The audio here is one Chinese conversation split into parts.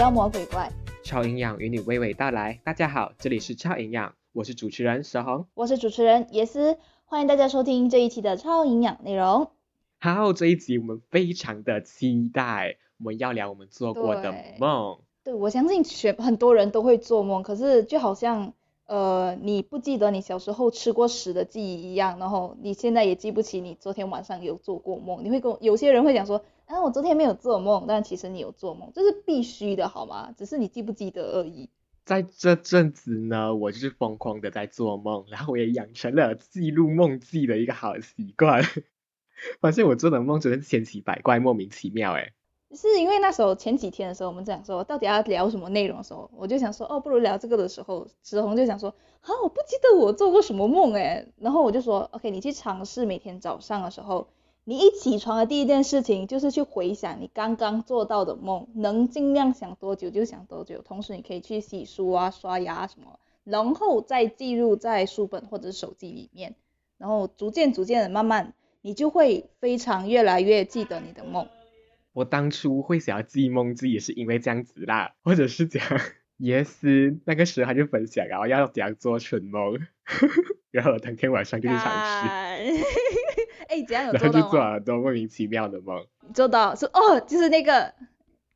妖魔鬼怪。超营养与你娓娓道来。大家好，这里是超营养，我是主持人小红。我是主持人耶斯，欢迎大家收听这一期的超营养内容。好，这一集我们非常的期待，我们要聊我们做过的对梦。对，我相信全很多人都会做梦，可是就好像呃你不记得你小时候吃过屎的记忆一样，然后你现在也记不起你昨天晚上有做过梦。你会跟我有些人会讲说，啊我昨天没有做梦，但其实你有做梦，这是必须的好吗？只是你记不记得而已。在这阵子呢，我就是疯狂的在做梦，然后我也养成了记录梦记的一个好习惯。发现我做的梦真的是千奇百怪、莫名其妙诶。是因为那时候前几天的时候，我们讲说到底要聊什么内容的时候，我就想说，哦，不如聊这个的时候，志宏就想说，啊，我不记得我做过什么梦诶，然后我就说，OK，你去尝试每天早上的时候，你一起床的第一件事情就是去回想你刚刚做到的梦，能尽量想多久就想多久，同时你可以去洗漱啊、刷牙啊什么，然后再记录在书本或者是手机里面，然后逐渐逐渐的慢慢，你就会非常越来越记得你的梦。我当初会想要记梦记也是因为这样子啦，或者是讲也是那个时候他就分享然后要怎样做春梦，然后我当天晚上就去尝试，哎，怎样有 然后就做？了很多莫名其妙的梦。做到说哦，就是那个，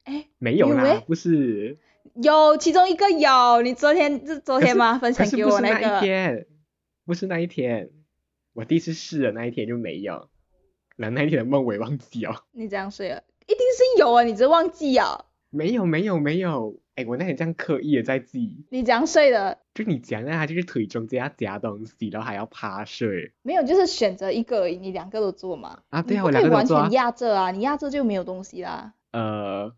哎，没有啦不是，有其中一个有，你昨天是昨天吗？分享给不是那一我那个，天，不是那一天，我第一次试的那一天就没有，然后那一天的梦我也忘记哦，你这样睡了，一定是有啊，你只是忘记啊，没有没有没有，哎，我那天这样刻意的在记，你这样睡的，就你讲那，他就是腿中间要夹东西，然后还要趴睡。没有，就是选择一个而已，你两个都做嘛，啊，对啊，我两个都做啊。全，压着啊，你压着就没有东西啦。呃，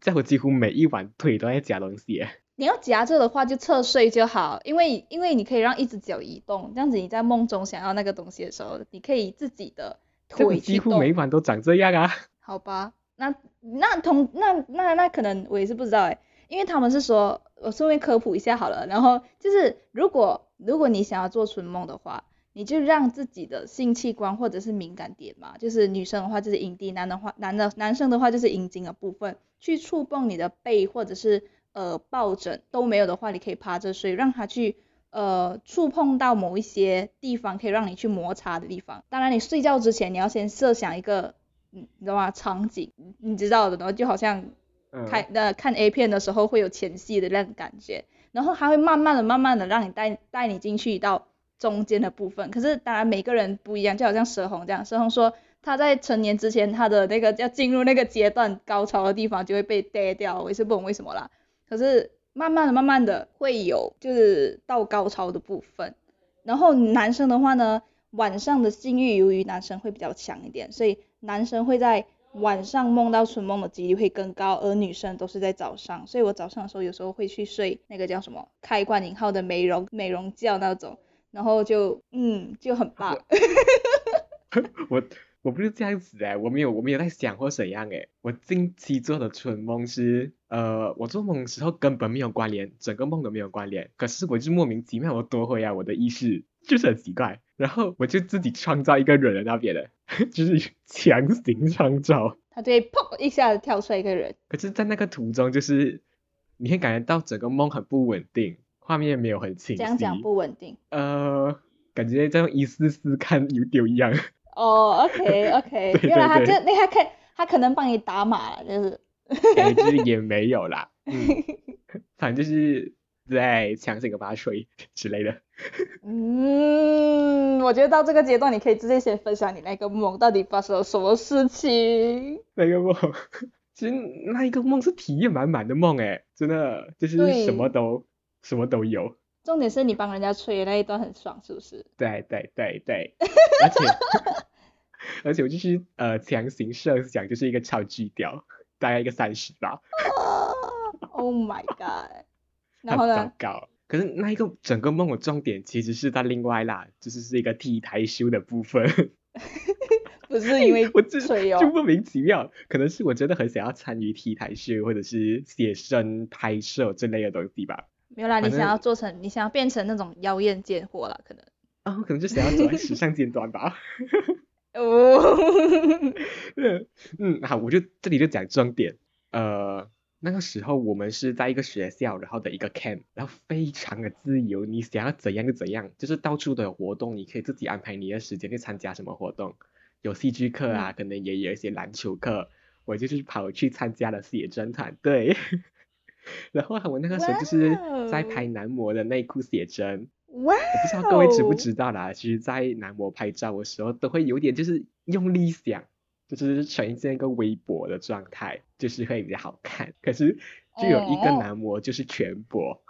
在我几乎每一晚腿都在夹东西。耶，你要夹着的话就侧睡就好，因为因为你可以让一只脚移动，这样子你在梦中想要那个东西的时候，你可以自己的腿。几乎每一晚都长这样啊，好吧，那那同那那那可能我也是不知道哎，因为他们是说，我顺便科普一下好了，然后就是如果如果你想要做春梦的话，你就让自己的性器官或者是敏感点嘛，就是女生的话就是阴蒂，男的话男的男生的话就是阴茎的部分，去触碰你的背或者是呃抱枕都没有的话，你可以趴着睡，让他去呃触碰到某一些地方可以让你去摩擦的地方。当然你睡觉之前你要先设想一个。嗯，你知道吗？场景，你知道的，然后就好像，看呃看 A 片的时候会有前戏的那种感觉，然后他会慢慢的、慢慢的让你带带你进去到中间的部分。可是当然每个人不一样，就好像蛇红这样，蛇红说他在成年之前他的那个要进入那个阶段高潮的地方就会被逮掉，我也是不懂为什么啦。可是慢慢的、慢慢的会有就是到高潮的部分，然后男生的话呢，晚上的性欲由于男生会比较强一点，所以男生会在晚上梦到春梦的几率会更高，而女生都是在早上。所以我早上的时候有时候会去睡那个叫什么开关引号的美容美容觉那种，然后就嗯就很棒。我 我不是这样子哎，我没有我没有在想或怎样哎，我近期做的春梦是，呃，我做梦的时候根本没有关联，整个梦都没有关联，可是我就莫名其妙我夺回啊我的意识，就是很奇怪，然后我就自己创造一个人在那边的，就是强行创造，他就会砰一下子跳出来一个人，可是，在那个途中就是你会感觉到整个梦很不稳定，画面没有很清晰，这样讲不稳定。呃，感觉在用一丝丝看 YouTube 一样。哦，OK OK，对原来他对这那他可他可能帮你打码了，就是。也没有啦，嗯，反正就是在强行的把它吹之类的。嗯，我觉得到这个阶段，你可以直接先分享你那个梦到底发生了什么事情。那个梦，其实那一个梦是体验满满的梦，哎，真的就是什么都什么都有。重点是你帮人家吹的那一段很爽，是不是？对对对对，而且 而且我就是呃强行设想就是一个超巨屌，大概一个三十吧，Oh my god！然很后呢糟？糕。可是那一个整个梦的重点其实是在另外啦，就是是一个 T 台秀的部分。不是因为 我这吹哦，就莫名其妙，可能是我真的很想要参与 T 台秀或者是写生拍摄这类的东西吧。没有啦，你想要做成，你想要变成那种妖艳贱货啦，可能。啊，我可能就想要走在时尚尖端吧。哦，嗯嗯，好，我就这里就讲重点。呃，那个时候我们是在一个学校，然后的一个 camp，然后非常的自由，你想要怎样就怎样，就是到处都有活动，你可以自己安排你的时间去参加什么活动，有戏剧课啊，可能也有一些篮球课，我就是跑去参加了写真团队，然后我那个时候就是在拍男模的内裤写真，哇，我不知道各位知不知道啦，其实，在男模拍照的时候都会有点就是用力想。就是呈现一个微博的状态，就是会比较好看。可是就有一个男模就是全播，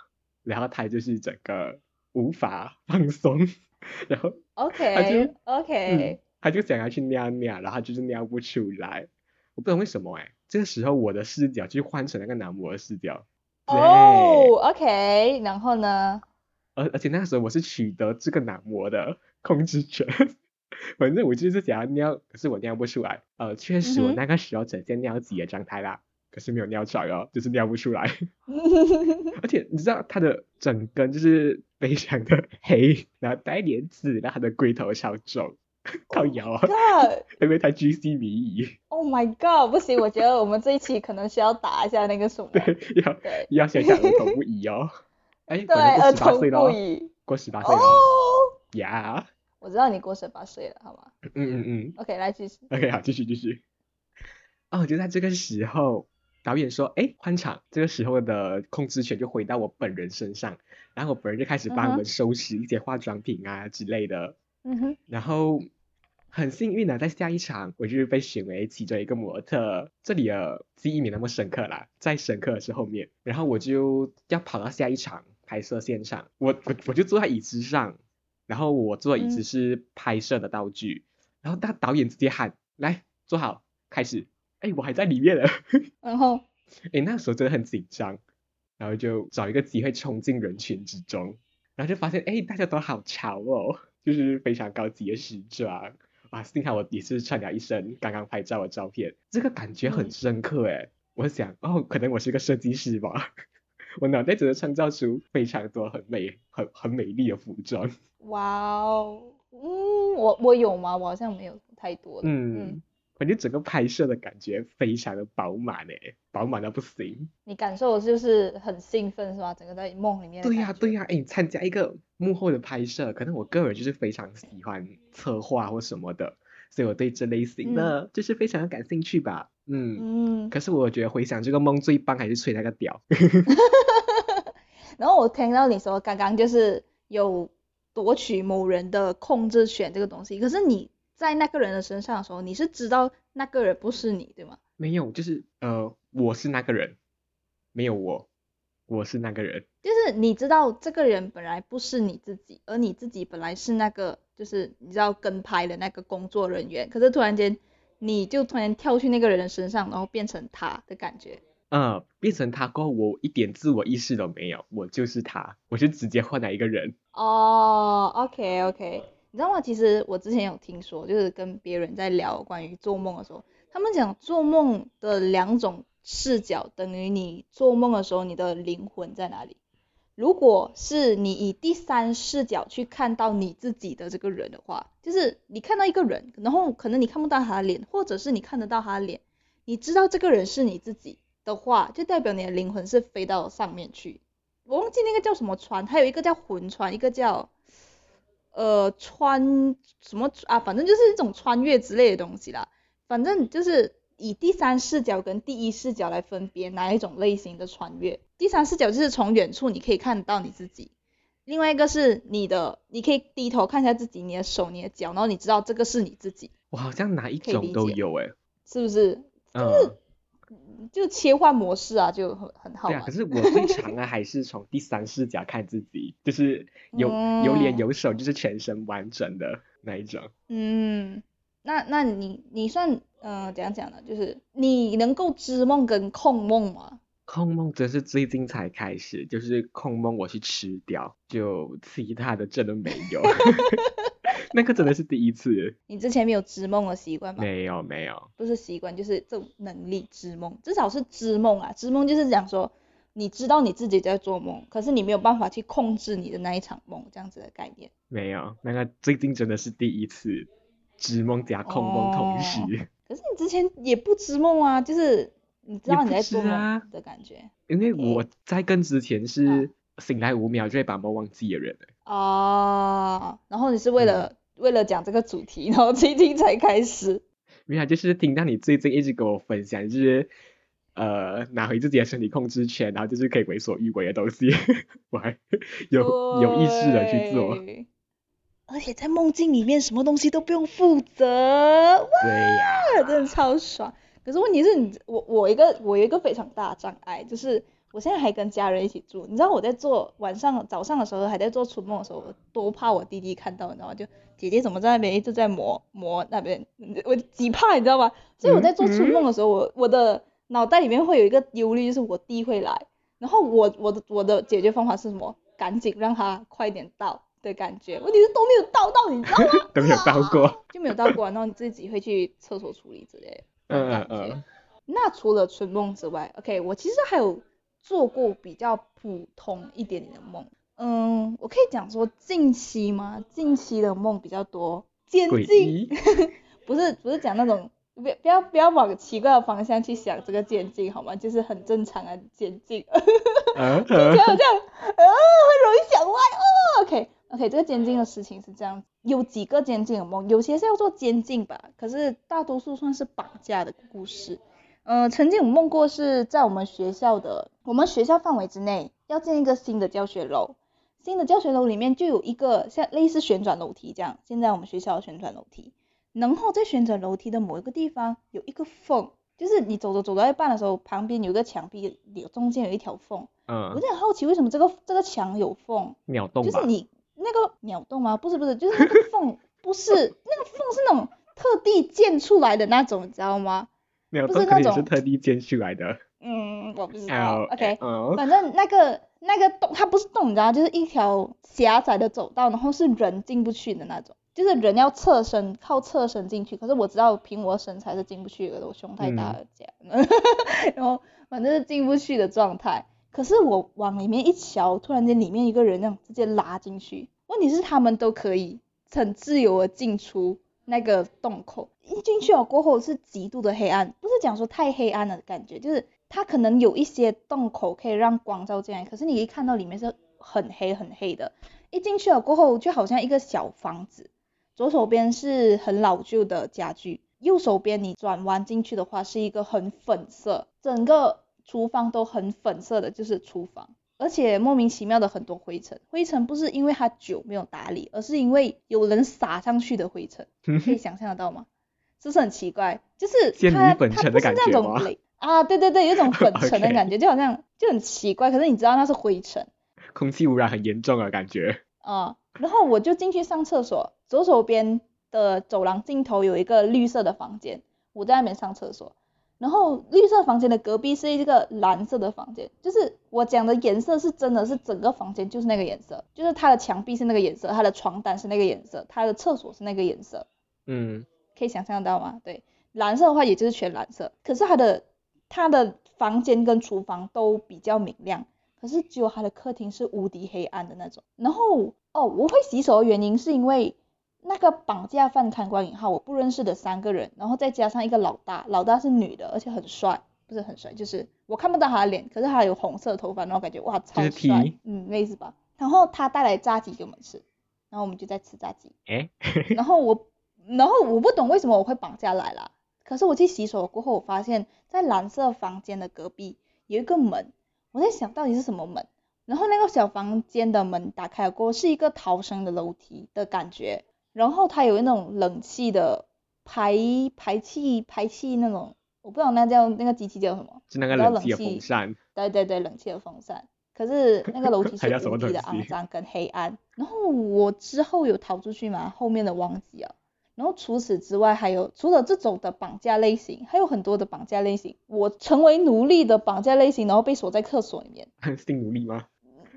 然后他就是整个无法放松，然后 OK，他就 OK，他就想要去尿尿，然后就是尿不出来。我不知道为什么哎，这个时候我的视角就换成那个男模的视角。哦，OK，然后呢？而而且那个时候我是取得这个男模的控制权。反正我就是想要尿，可是我尿不出来。呃，确实我那个时候呈现尿急的状态啦，可是没有尿出来哦，就是尿不出来。而且你知道它的整根就是非常的 黑，然后带点紫，然后它的龟头超重，靠摇啊，因为太巨细靡遗。Oh my god！不行，我觉得我们这一期可能需要打一下那个什么。对，要要想想儿童不宜哦。哎，对，儿童不宜。过十八岁了。哦。呀。我知道你过十八岁了，好吗？嗯嗯嗯。OK，来继续。OK，好，继续继续。哦，就在这个时候，导演说：“哎，换场。”这个时候的控制权就回到我本人身上，然后我本人就开始帮我们收拾一些化妆品啊之类的。嗯哼。然后很幸运的，在下一场，我就是被选为其中一个模特。这里的记忆没那么深刻啦，再深刻的是后面。然后我就要跑到下一场拍摄现场，我我我就坐在椅子上。然后我坐椅子是拍摄的道具，然后大导演直接喊来坐好开始，哎我还在里面呢，然后哎那时候真的很紧张，然后就找一个机会冲进人群之中，然后就发现哎大家都好潮哦，就是非常高级的时装，哇幸好我也是穿了一身刚刚拍照的照片，这个感觉很深刻哎，我想哦可能我是个设计师吧。我脑袋只能创造出非常多很美、很很美丽的服装。哇哦，嗯，我我有吗？我好像没有太多。嗯，反正整个拍摄的感觉非常的饱满诶，饱满到不行。你感受就是很兴奋是吧？整个在梦里面。对呀对呀，哎，参加一个幕后的拍摄，可能我个人就是非常喜欢策划或什么的，所以我对这类型的就是非常的感兴趣吧。嗯嗯，可是我觉得回想这个梦最棒还是吹那个屌。然后我听到你说刚刚就是有夺取某人的控制权这个东西，可是你在那个人的身上的时候，你是知道那个人不是你，对吗？没有，就是呃，我是那个人，没有我，我是那个人。就是你知道这个人本来不是你自己，而你自己本来是那个，就是你知道跟拍的那个工作人员，可是突然间。你就突然跳去那个人的身上，然后变成他的感觉。嗯，变成他过后，我一点自我意识都没有，我就是他，我就直接换了一个人。哦，OK OK，你知道吗？其实我之前有听说，就是跟别人在聊关于做梦的时候，他们讲做梦的两种视角，等于你做梦的时候，你的灵魂在哪里？如果是你以第三视角去看到你自己的这个人的话，就是你看到一个人，然后可能你看不到他的脸，或者是你看得到他的脸，你知道这个人是你自己的话，就代表你的灵魂是飞到上面去。我忘记那个叫什么船，还有一个叫魂船，一个叫呃穿什么啊，反正就是一种穿越之类的东西啦。反正就是。以第三视角跟第一视角来分别哪一种类型的穿越。第三视角就是从远处你可以看到你自己，另外一个是你的，你可以低头看一下自己，你的手、你的脚，然后你知道这个是你自己。我好像哪一种都有哎，是不是？就是就切换模式啊，就很很好。对啊，可是我最常啊还是从第三视角看自己，就是有有脸有手，就是全身完整的那一种。嗯，那那你你算？嗯，怎样讲呢？就是你能够知梦跟控梦吗？控梦真是最近才开始，就是控梦我去吃掉，就其他的真的没有。那个真的是第一次。你之前没有织梦的习惯吗？没有没有，不是习惯，就是这种能力织梦，至少是知梦啊。知梦就是讲说，你知道你自己在做梦，可是你没有办法去控制你的那一场梦，这样子的概念。没有，那个最近真的是第一次知梦加控梦同时。可是你之前也不知梦啊，就是你知道你在做梦的感觉。因为我在跟之前嗯是醒来五秒就会把梦忘记的人了。哦，然后你是为嗯了、为了讲这个主题，然后今天才开始。没有啊，就是听到你最近一直跟我分享，就是呃拿回自己的身体控制权，然后就是可以为所欲为的东西，我还有有意识的去做。对。而且在梦境里面，什么东西都不用负责，哇，真的超爽。可是问题是你，我我一个我有一个非常大的障碍，就是我现在还跟家人一起住。你知道我在做晚上早上的时候还在做春梦的时候，我多怕我弟弟看到，你知道吗？就姐姐怎么在那边一直在磨磨那边，我极怕，你知道吗？所以我在做春梦的时候，我我的脑袋里面会有一个忧虑，就是我弟会来，然后我我的我的解决方法是什么？赶紧让他快点到的感觉。问题是都没有到到，你知道吗？都没有到过。就没有到过，然后你自己会去厕所处理之类的。嗯嗯嗯。那除了春梦之外，OK，我其实还有做过比较普通一点点的梦。嗯，我可以讲说近期吗？近期的梦比较多，渐诡进，异。不是不是讲那种，不要不要不要往奇怪的方向去想这个监禁好吗？就是很正常的渐进。嗯这样这样，啊，会容易想歪哦。OK OK，这个监禁的事情是这样，有几个监禁有梦，有些是要做监禁吧，可是大多数算是绑架的故事。呃，曾经有梦过是在我们学校的，我们学校范围之内要建一个新的教学楼，新的教学楼里面就有一个像类似旋转楼梯这样，现在我们学校的旋转楼梯，然后在旋转楼梯的某一个地方有一个缝，就是你走着走到一半的时候，旁边有一个墙壁，有中间有一条缝。我嗯有，点好奇为什么这个这个墙有缝，秒洞就是？你那个鸟洞吗？不是不是，就是那个缝不是那个缝是那种特地建出来的那种，你知道吗？鸟不是那洞肯定是特地建出来的。嗯，我不知道。OK，嗯反正那个那个洞它不是洞，你知道，就是一条狭窄的走道，然后是人进不去的那种，就是人要侧身靠侧身进去。可是我知道凭我身材是进不去的，我胸太大了这样，然后反正是进不去的状态。可是我往里面一瞧，突然间里面一个人那样直接拉进去，问题是他们都可以很自由的进出那个洞口，一进去了过后是极度的黑暗，不是讲说太黑暗的感觉，就是它可能有一些洞口可以让光照进来，可是你一看到里面是很黑很黑的，一进去了过后就好像一个小房子，左手边是很老旧的家具，右手边你转弯进去的话是一个很粉色，整个厨房都很粉色的，就是厨房。而且莫名其妙的很多灰尘，灰尘不是因为它久没有打理，而是因为有人撒上去的灰尘，可以想象得到吗？是不是很奇怪？就是它粉尘的它不是那感觉吗种雷啊，对对对，有一种粉尘的 感觉就好像就很奇怪，可是你知道那是灰尘空气污染很严重啊感觉。啊。然后我就进去上厕所，左手边的走廊尽头有一个绿色的房间，我在那边上厕所。然后绿色房间的隔壁是一个蓝色的房间，就是我讲的颜色是真的是整个房间就是那个颜色，就是它的墙壁是那个颜色，它的床单是那个颜色，它的厕所是那个颜色，嗯，可以想象得到吗？对，蓝色的话也就是全蓝色，可是它的它的房间跟厨房都比较明亮，可是只有它的客厅是无敌黑暗的那种。然后哦，我会洗手的原因是因为那个绑架犯看官引号我不认识的三个人，然后再加上一个老大，老大是女的，而且很帅，不是很帅，就是我看不到他的脸，可是他有红色头发，然后感觉哇超就是帅嗯，类似吧。然后他带来炸鸡给我们吃，然后我们就在吃炸鸡。诶，然后我，然后我不懂为什么我会绑架来啦。可是我去洗手过后，我发现，在蓝色房间的隔壁有一个门，我在想到底是什么门。然后那个小房间的门打开了过后，是一个逃生的楼梯的感觉，然后它有那种冷气的排排气排气那种，我不知道那叫那个机器叫什么，是那个冷气的风扇。对对对，冷气的风扇。可是那个楼梯 是无敌的肮脏跟黑暗。然后我之后有逃出去吗？后面的忘记了。然后除此之外，还有除了这种的绑架类型，还有很多的绑架类型。我成为奴隶的绑架类型，然后被锁在厕所里面，性奴隶吗？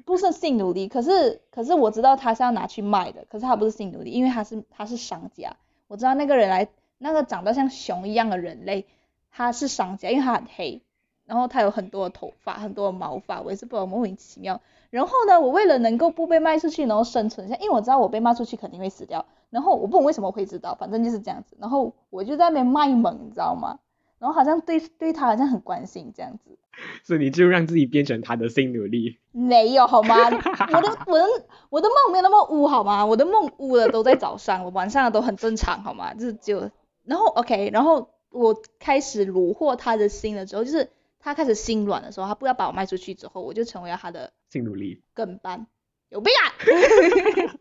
不是性奴隶，可是可是我知道他是要拿去卖的，可是他不是性奴隶，因为他是他是商家。我知道那个人来，那个长得像熊一样的人类，他是商家，因为他很黑，然后他有很多的头发，很多的毛发，我也是不知道莫名其妙。然后呢，我为了能够不被卖出去，然后生存下，因为我知道我被卖出去肯定会死掉，然后我不懂为什么会知道，反正就是这样子。然后我就在那边卖萌，你知道吗？然后好像对对他好像很关心这样子。所以你就让自己变成他的性奴隶。没有好吗？我的我的我的梦没有那么污好吗？我的梦污的都在早上，我晚上都很正常好吗？就是就然后 OK，然后我开始虏获他的心了之后，就是他开始心软的时候，他不要把我卖出去之后，我就成为了他的性奴隶。跟班，有病啊！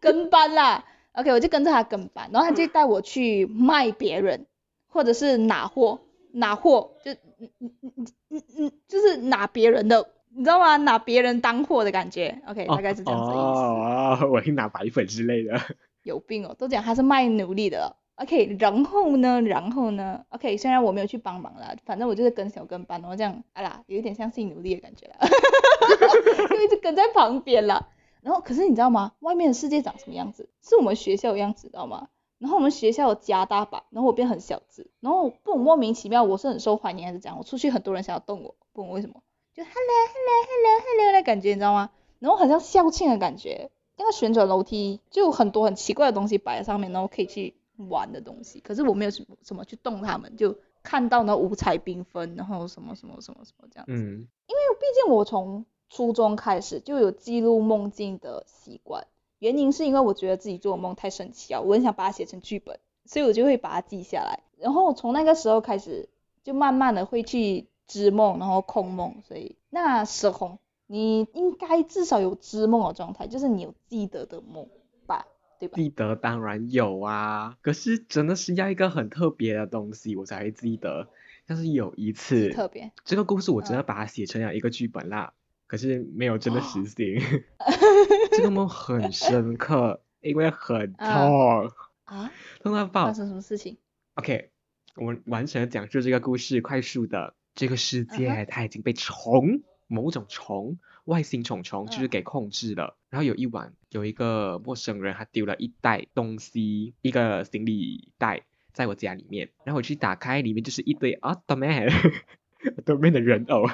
跟班啦，OK，我就跟着他跟班，然后他就带我去卖别人，或者是拿货，拿货就嗯嗯嗯嗯嗯嗯，就是拿别人的，你知道吗？拿别人当货的感觉，OK，大概是这样子的意思。哦，我以拿白粉之类的。有病哦，都讲他是卖奴隶的了。OK，然后呢，然后呢，OK，虽然我没有去帮忙啦，反正我就是跟小跟班，然后这样，啊啦，有一点像性奴隶的感觉了，就一直跟在旁边啦。然后可是你知道吗？外面的世界长什么样子？是我们学校的样子，知道吗？然后我们学校有加大版，然后我变很小只，然后不懂莫名其妙，我是很受欢迎还是怎样？我出去很多人想要动我，不懂为什么，就 hello hello hello hello 的感觉，你知道吗？然后好像校庆的感觉，那个旋转楼梯就有很多很奇怪的东西摆在上面，然后可以去玩的东西，可是我没有什么什么去动它们，就看到那五彩缤纷，然后什么什么什么什么这样子。嗯，因为毕竟我从初中开始就有记录梦境的习惯，原因是因为我觉得自己做的梦太神奇啊，我很想把它写成剧本，所以我就会把它记下来。然后从那个时候开始，就慢慢的会去织梦，然后控梦。所以那时候你应该至少有织梦的状态，就是你有记得的梦吧，对吧？记得当然有啊，可是真的是要一个很特别的东西我才会记得。但是有一次，特别这个故事我真的嗯把它写成了一个剧本啦，可是没有真的实行。这个梦很深刻，因为很啊痛，啊，痛到爆发。生什么事情？OK，我们完整的讲述这个故事，快速的。这个世界它已经被虫，某种虫，外星虫虫就是嗯给控制了。然后有一晚，有一个陌生人他丢了一袋东西，一个行李袋在我家里面，然后我去打开，里面就是一堆 Ottoman，Ottoman 的人偶，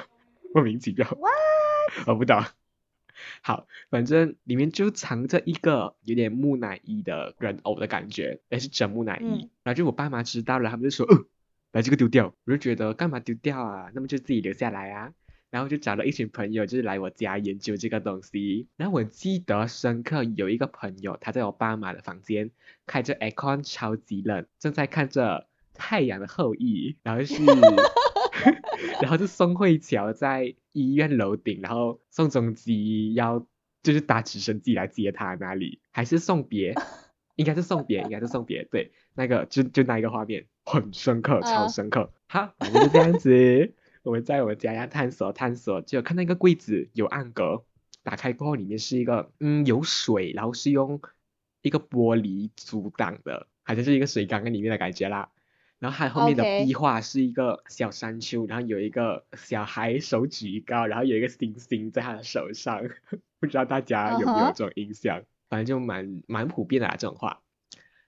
莫名其妙。我不懂。好，反正里面就藏着一个有点木乃伊的人偶的感觉，也是真木乃伊。嗯然后就我爸妈知道了，他们就说，呃，把这个丢掉。我就觉得干嘛丢掉啊？那么就自己留下来啊。然后就找了一群朋友，就是来我家研究这个东西。然后我记得深刻有一个朋友，他在我爸妈的房间开着 aircon，超级冷，正在看着《太阳的后裔》，然后是，然后就宋慧乔在医院楼顶，然后宋仲基要就是搭直升机来接他那里，还 是送别，应该是送别，应该是送别，对，那个 就就那一个画面很深刻，超嗯深刻。好，反正就这样子，我们在我们家要探索探索，就看到一个柜子有暗格，打开过后里面是一个嗯有水，然后是用一个玻璃阻挡的，好像是一个水缸在里面的感觉啦。然后它后面的 OK 壁画是一个小山丘，然后有一个小孩手举高，然后有一个星星在他的手上，不知道大家有没有嗯哼这种印象？反正就蛮蛮普遍的啦这种画。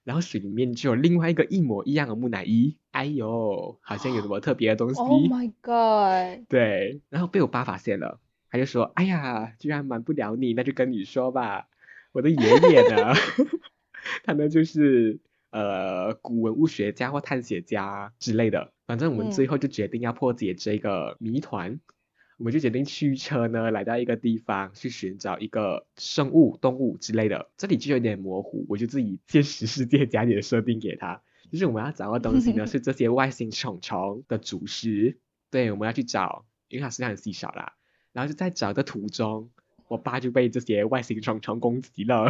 然后水里面就有另外一个一模一样的木乃伊，哎呦，好像有什么特别的东西。Oh my god！对，然后被我爸发现了，他就说：“哎呀，居然瞒不了你，那就跟你说吧。我的爷爷呢 他呢就是呃古文物学家或探险家之类的，反正我们嗯最后就决定要破解这个谜团。我们就决定驱车呢，来到一个地方去寻找一个生物、动物之类的。这里就有点模糊，我就自己现实世界加点设定给他。就是我们要找的东西呢，是这些外星虫虫的主食。对，我们要去找，因为它数量很稀少啦。然后就在找的途中，我爸就被这些外星虫虫攻击了，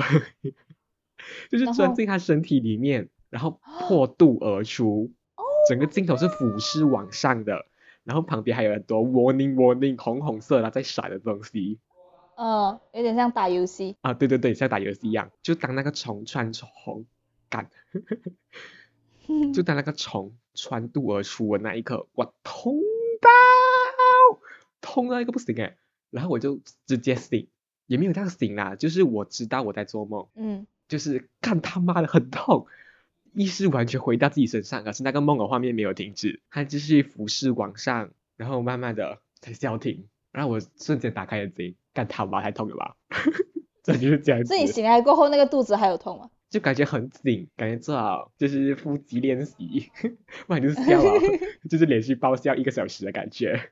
就是钻进他身体里面，然后破肚而出。整个镜头是俯视往上的，然后旁边还有很多 warning warning 红红色的在闪的东西嗯，有点像打游戏。啊，对对对，像打游戏一样，就当那个虫穿红干，就 当那个虫穿肚而出的那一刻，我痛到痛到一个不行哎，然后我就直接醒，也没有这样醒啦，就是我知道我在做梦，嗯，就是干他妈的很痛，意识完全回到自己身上，可是那个梦的画面没有停止，它继续俯视往上，然后慢慢的才消停，然后我瞬间打开眼睛，干他妈太痛了吧，这就是这样子所以，你醒来过后那个肚子还有痛吗？就感觉很紧，感觉做好就是腹肌练习，不然就是笑啊，就是连续爆笑一个小时的感觉。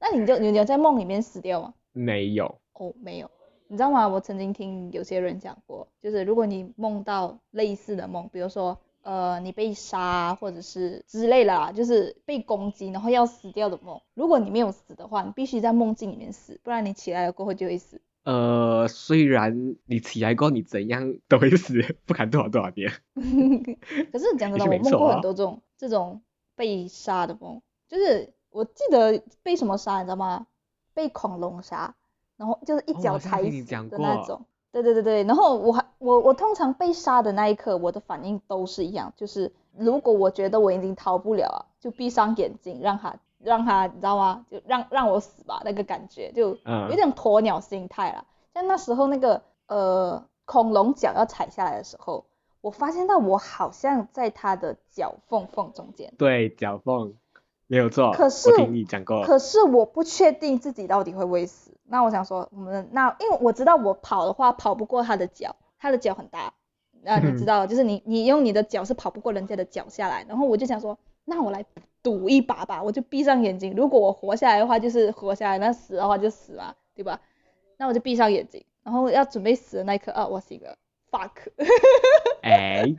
那你就你有在梦里面死掉吗？没有，哦，没有。你知道吗？我曾经听有些人讲过，就是如果你梦到类似的梦，比如说呃你被杀或者是之类的啦，就是被攻击然后要死掉的梦，如果你没有死的话，你必须在梦境里面死，不然你起来了过后就会死。呃，虽然你起来过后你怎样 都会死，不管多少多少遍。可是讲 真的，我梦过很多这种这种被杀的梦，就是我记得被什么杀，你知道吗？被恐龙杀。然后就是一脚踩死的那。种，对对对对，然后我还我我通常被杀的那一刻，我的反应都是一样，就是如果我觉得我已经逃不了了，就闭上眼睛，让他让他你知道吗？就让让我死吧，那个感觉就有点鸵鸟心态了。像那时候那个呃恐龙脚要踩下来的时候，我发现到我好像在它的脚缝缝中间，对脚缝没有错，可是我听你讲过，可是我不确定自己到底会不会死。那我想说，我们那因为我知道我跑的话跑不过他的脚，他的脚很大，那你知道，就是你你用你的脚是跑不过人家的脚下来。然后我就想说，那我来赌一把吧，我就闭上眼睛，如果我活下来的话就是活下来，那死的话就死嘛，对吧？那我就闭上眼睛，然后要准备死的那一刻，啊，我醒了，fuck。哎。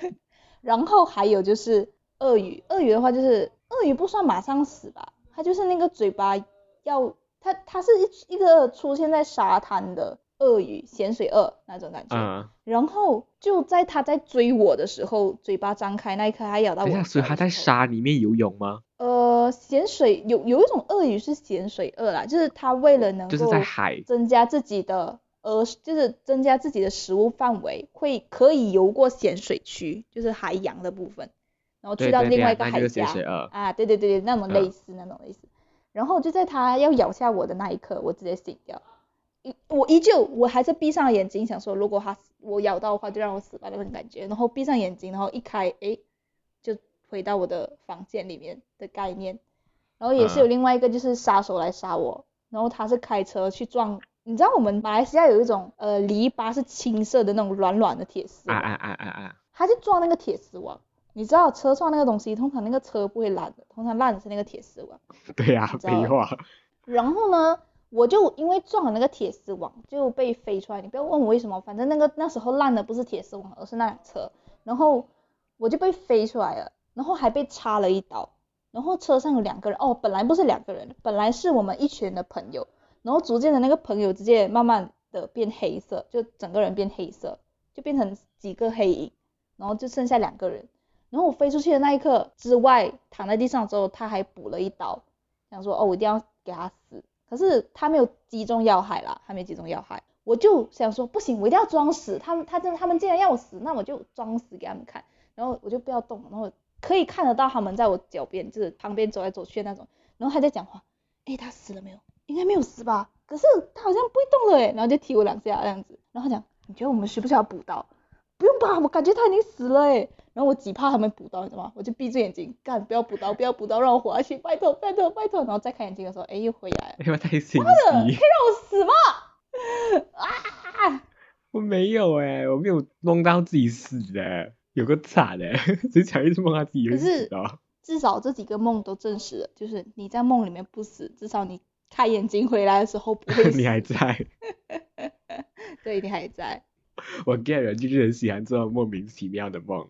然后还有就是鳄鱼，鳄鱼的话就是鳄鱼不算马上死吧，它就是那个嘴巴要。它它是一一个出现在沙滩的鳄鱼，咸水鳄那种感觉。嗯。然后就在它在追我的时候，嘴巴张开那一刻，它咬到我。等所以它在沙里面游泳吗？呃，咸水有有一种鳄鱼是咸水鳄啦，就是它为了能够在海增加自己的呃，就是增加自己的食物范围，会可以游过咸水区，就是海洋的部分，然后去到另外一个海峡。啊，对对对对，那种类似那种类似。然后就在它要咬下我的那一刻，我直接醒掉。一我依旧我还是闭上眼睛，想说如果它我咬到的话，就让我死吧那种感觉。然后闭上眼睛，然后一开，哎，就回到我的房间里面的概念。然后也是有另外一个就是杀手来杀我，然后他是开车去撞，你知道我们马来西亚有一种呃篱笆是青色的那种软软的铁丝，啊啊啊啊啊，他就撞那个铁丝网。你知道车撞那个东西，通常那个车不会烂的，通常烂的是那个铁丝网。对呀，废话。然后呢，我就因为撞了那个铁丝网，就被飞出来。你不要问我为什么，反正那个那时候烂的不是铁丝网，而是那辆车。然后我就被飞出来了，然后还被插了一刀。然后车上有两个人，哦，本来不是两个人，本来是我们一群的朋友。然后逐渐的那个朋友直接慢慢的变黑色，就整个人变黑色，就变成几个黑影，然后就剩下两个人。然后我飞出去的那一刻之外，躺在地上之后，他还补了一刀，想说哦，我一定要给他死。可是他没有击中要害啦，他没击中要害。我就想说不行，我一定要装死。他们他真他们既然要我死，那我就装死给他们看。然后我就不要动，然后可以看得到他们在我脚边，就是旁边走来走去的那种。然后他在讲话，哎，他死了没有？应该没有死吧？可是他好像不会动了哎。然后就踢我两下这样子。然后讲，你觉得我们需不需要补刀？不用吧，我感觉他已经死了哎。然后我极怕他们补刀，你知道吗？我就闭着眼睛干，不要补刀，不要补刀，让我活下去，拜托，拜托，拜托。然后再开眼睛的时候，哎，又回来了。因为太心妈的，可以让我死吗？啊！我没有哎，我没有梦到自己死的，有个惨的，只想一直梦到自己死的。至少这几个梦都证实了，就是你在梦里面不死，至少你开眼睛回来的时候不会死。你还在？对，你还在。我个人就是很喜欢做莫名其妙的梦，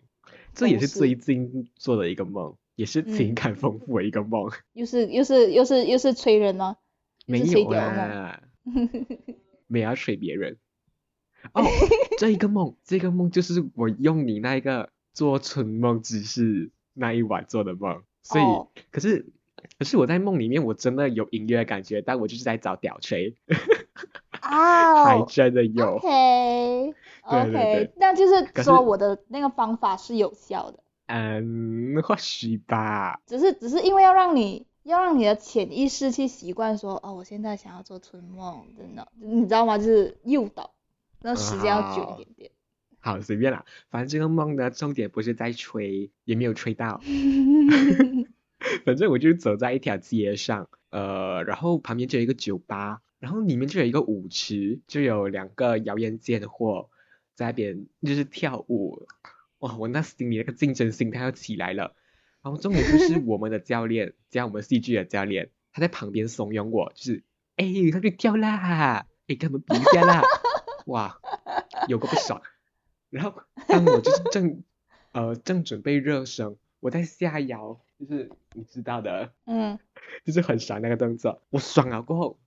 这也是最近做的一个梦，也是情感丰富的一个梦。又是又是又是又是催人吗？没有啊，没有催别人。哦，这一个梦，这个梦就是我用你那一个做春梦姿势那一晚做的梦，所以可是可是我在梦里面我真的有隐约感觉，但我就是在找屌锤。啊，还真的有。OK，OK，那就是说我的那个方法是有效的。嗯，或许吧。只是只是因为要让你要让你的潜意识去习惯说，哦，我现在想要做春梦，真的，你知道吗？就是诱导，那时间要久一点点。好，随便啦，反正这个梦的，重点不是在吹，也没有吹到。反正我就走在一条街上，呃，然后旁边就有一个酒吧。然后里面就有一个舞池，就有两个谣言贱货在那边就是跳舞，哇，我那心里那个竞争心态要起来了。然后重点就是我们的教练，加我们戏剧的教练，他在旁边怂恿我，就是哎，他去跳啦，哎，跟我们比一下啦，哇，有个不爽。然后当我就是正呃正准备热身，我在下腰，就是你知道的，嗯，就是很爽那个动作，我爽了过后，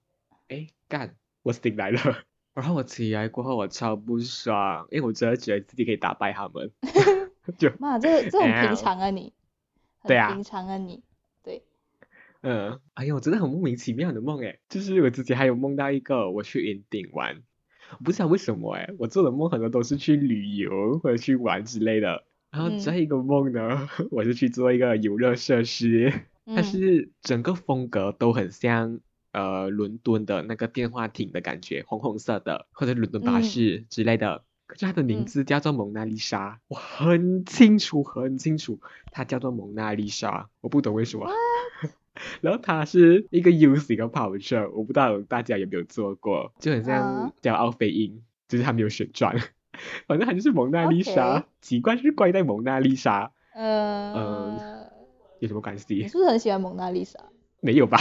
哎干，我醒来了。然后我起来过后，我超不爽，因为我真的觉得自己可以打败他们。就妈，这这很平常啊你。对啊。平常啊你。对。嗯，哎呦，真的很莫名其妙的梦哎，就是我之前还有梦到一个我去云顶玩，不知道为什么哎，我做的梦很多都是去旅游或者去玩之类的。然后这一个梦呢，我是去做一个游乐设施，它是整个风格都很像。呃，伦敦的那个电话亭的感觉，红红色的，或者伦敦巴士之类的。可是它的名字叫做蒙娜丽莎，我很清楚，很清楚，它叫做蒙娜丽莎，我不懂为什么。然后它是一个 U 型的跑车，我不知道大家有没有坐过，就很像叫奥飞鹰，就是它没有旋转，反正它就是蒙娜丽莎，奇怪就是怪在蒙娜丽莎。呃，有什么关系？你是不是很喜欢蒙娜丽莎？没有吧。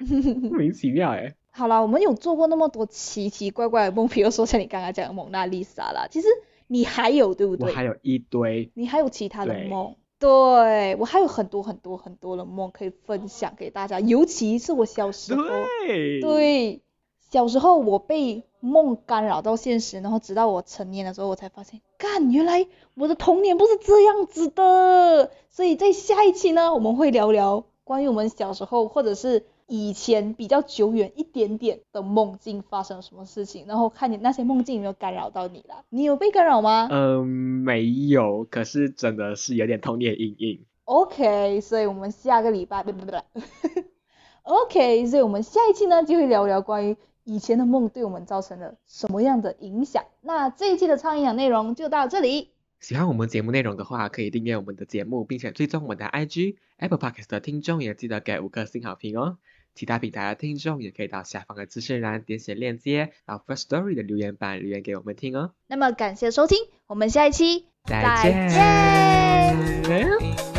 莫名其妙哎。好啦，我们有做过那么多奇奇怪怪的梦，比如说像你刚刚讲的蒙娜丽莎啦，其实你还有对不对？我还有一堆。你还有其他的梦？对，我还有很多很多很多的梦可以分享给大家，尤其是我小时候。对。对。小时候我被梦干扰到现实，然后直到我成年的时候，我才发现，干，原来我的童年不是这样子的。所以在下一期呢，我们会聊聊关于我们小时候，或者是。以前比较久远一点点的梦境发生了什么事情，然后看你那些梦境有没有干扰到你了？你有被干扰吗？嗯，没有，可是真的是有点童年阴影。OK，所以我们下个礼拜，不不不，OK，所以我们下一期呢就会聊聊关于以前的梦对我们造成了什么样的影响。那这一期的超营养内容就到这里。喜欢我们节目内容的话，可以订阅我们的节目，并且追踪我们的 IG。Apple Podcast 的听众也记得给五颗星好评哦。其他平台的听众也可以到下方的资讯栏点选链接，到 First Story 的留言板留言给我们听哦。那么感谢收听，我们下一期再见。